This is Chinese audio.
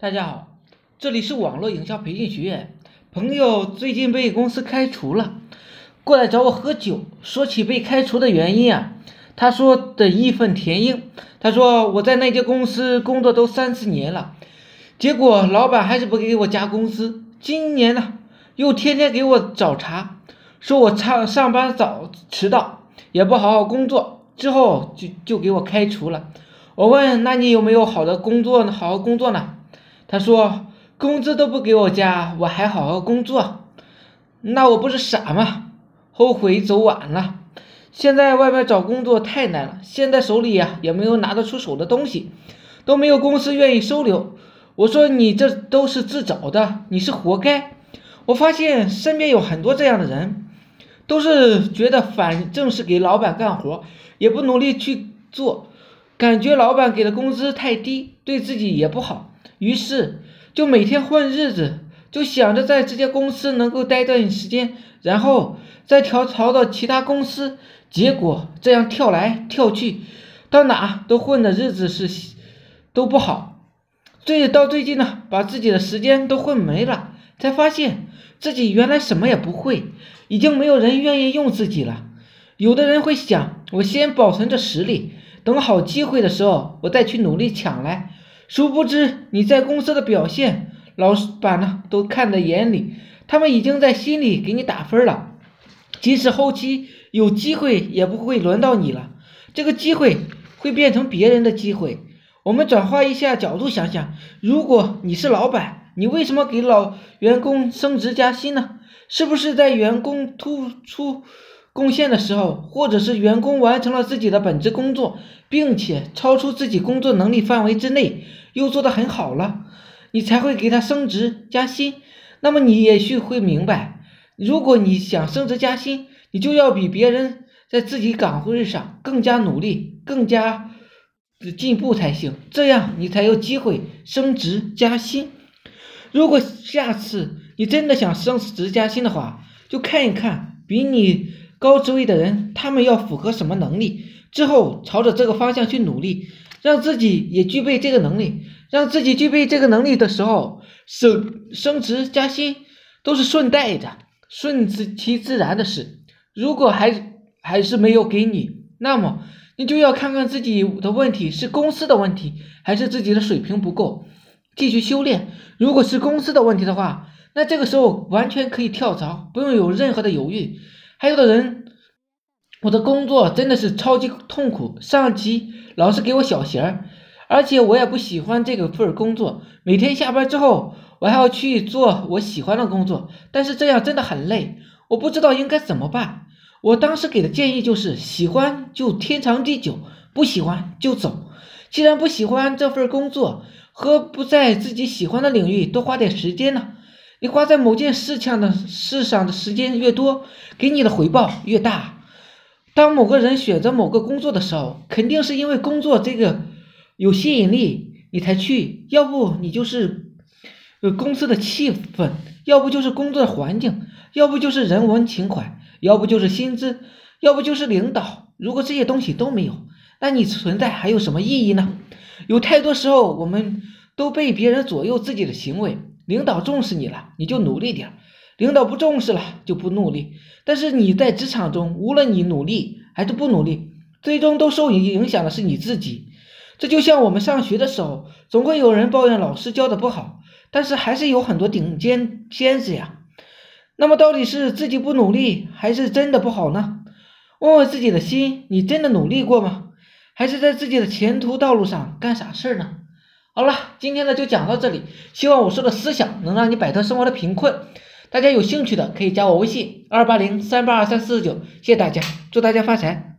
大家好，这里是网络营销培训学院。朋友最近被公司开除了，过来找我喝酒，说起被开除的原因啊，他说的义愤填膺。他说我在那家公司工作都三四年了，结果老板还是不给我加工资。今年呢，又天天给我找茬，说我上上班早迟到，也不好好工作，之后就就给我开除了。我问那你有没有好的工作呢？好好工作呢？他说：“工资都不给我加，我还好好工作，那我不是傻吗？后悔走晚了。现在外面找工作太难了，现在手里呀也没有拿得出手的东西，都没有公司愿意收留。我说你这都是自找的，你是活该。我发现身边有很多这样的人，都是觉得反正是给老板干活，也不努力去做，感觉老板给的工资太低，对自己也不好。”于是就每天混日子，就想着在这家公司能够待段时间，然后再跳槽到其他公司。结果这样跳来跳去，到哪都混的日子是都不好。最到最近呢，把自己的时间都混没了，才发现自己原来什么也不会，已经没有人愿意用自己了。有的人会想，我先保存着实力，等好机会的时候，我再去努力抢来。殊不知你在公司的表现，老板呢都看在眼里，他们已经在心里给你打分了。即使后期有机会，也不会轮到你了，这个机会会变成别人的机会。我们转化一下角度想想，如果你是老板，你为什么给老员工升职加薪呢？是不是在员工突出？贡献的时候，或者是员工完成了自己的本职工作，并且超出自己工作能力范围之内，又做得很好了，你才会给他升职加薪。那么你也许会明白，如果你想升职加薪，你就要比别人在自己岗位上更加努力、更加进步才行，这样你才有机会升职加薪。如果下次你真的想升职加薪的话，就看一看比你。高职位的人，他们要符合什么能力？之后朝着这个方向去努力，让自己也具备这个能力，让自己具备这个能力的时候，升升职加薪都是顺带的，顺其自然的事。如果还还是没有给你，那么你就要看看自己的问题是公司的问题，还是自己的水平不够，继续修炼。如果是公司的问题的话，那这个时候完全可以跳槽，不用有任何的犹豫。还有的人，我的工作真的是超级痛苦，上级老是给我小弦儿，而且我也不喜欢这个份工作。每天下班之后，我还要去做我喜欢的工作，但是这样真的很累，我不知道应该怎么办。我当时给的建议就是：喜欢就天长地久，不喜欢就走。既然不喜欢这份工作，何不在自己喜欢的领域多花点时间呢？你花在某件事情的事上的时间越多，给你的回报越大。当某个人选择某个工作的时候，肯定是因为工作这个有吸引力，你才去。要不你就是呃公司的气氛，要不就是工作的环境，要不就是人文情怀，要不就是薪资，要不就是领导。如果这些东西都没有，那你存在还有什么意义呢？有太多时候，我们都被别人左右自己的行为。领导重视你了，你就努力点；领导不重视了，就不努力。但是你在职场中，无论你努力还是不努力，最终都受影影响的是你自己。这就像我们上学的时候，总会有人抱怨老师教的不好，但是还是有很多顶尖尖子呀。那么到底是自己不努力，还是真的不好呢？问问自己的心，你真的努力过吗？还是在自己的前途道路上干傻事呢？好了，今天呢就讲到这里，希望我说的思想能让你摆脱生活的贫困。大家有兴趣的可以加我微信二八零三八二三四九，谢谢大家，祝大家发财。